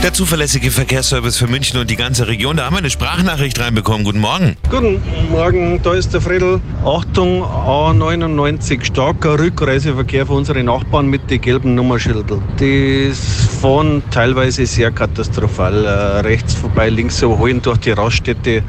Der zuverlässige Verkehrsservice für München und die ganze Region. Da haben wir eine Sprachnachricht reinbekommen. Guten Morgen. Guten Morgen, da ist der Friedel. Achtung, A99, starker Rückreiseverkehr für unsere Nachbarn mit den gelben Nummerschilder. Die fahren teilweise sehr katastrophal. Äh, rechts vorbei, links überholen durch die Raststätte.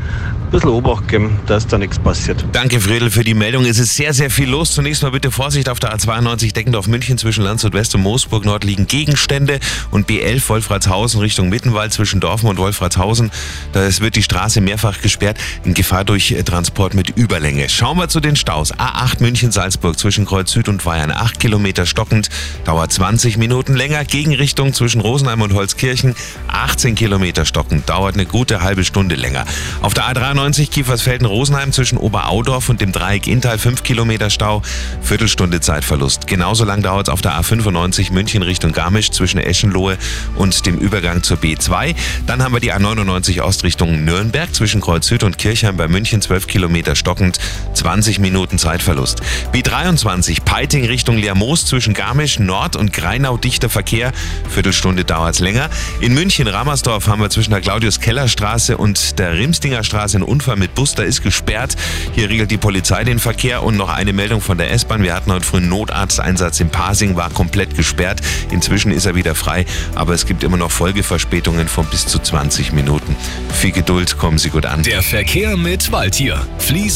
Ein bisschen Obacht geben, dass da nichts passiert. Danke, Friedel, für die Meldung. Es ist sehr, sehr viel los. Zunächst mal bitte Vorsicht auf der A92 Deckendorf München zwischen Landshut West und Moosburg Nord liegen Gegenstände und B11 Wolfratshausen Richtung Mittenwald zwischen Dorfen und Wolfratshausen. Da wird die Straße mehrfach gesperrt in Gefahr durch äh, Transport mit Überlänge. Schauen wir zu den Staus. A8 München-Salzburg zwischen Kreuz Süd und Bayern. 8 Kilometer stockend, dauert 20 Minuten länger. Gegenrichtung zwischen Rosenheim und Holzkirchen. 18 Kilometer stockend, dauert eine gute halbe Stunde länger. Auf der A93 Kiefersfelden-Rosenheim zwischen Oberaudorf und dem Dreieck Inntal 5 Kilometer Stau. Viertelstunde Zeitverlust. Genauso lang dauert es auf der A95 München Richtung Garmisch zwischen Eschenlohe und dem Übergang zur B2. Dann haben wir die A99 Ost Richtung Nürnberg zwischen Kreuz und Kirchheim bei München 12 Kilometer stockend, 20 Minuten Zeitverlust. B23 Peiting Richtung Lermoos zwischen Garmisch Nord und Greinau dichter Verkehr, Viertelstunde dauert es länger. In München Ramersdorf haben wir zwischen der Claudius-Keller-Straße und der Rimstinger Straße einen Unfall mit Bus, da ist gesperrt. Hier regelt die Polizei den Verkehr und noch eine Meldung von der S-Bahn. Wir hatten heute früh einen Notarzteinsatz in Pasing, war komplett gesperrt. Inzwischen ist er wieder frei, aber es gibt immer noch Folgeverspätungen von bis zu 20 Minuten. Viel Geduld, kommen Sie gut an. Der Verkehr mit Waldtier. Fliesen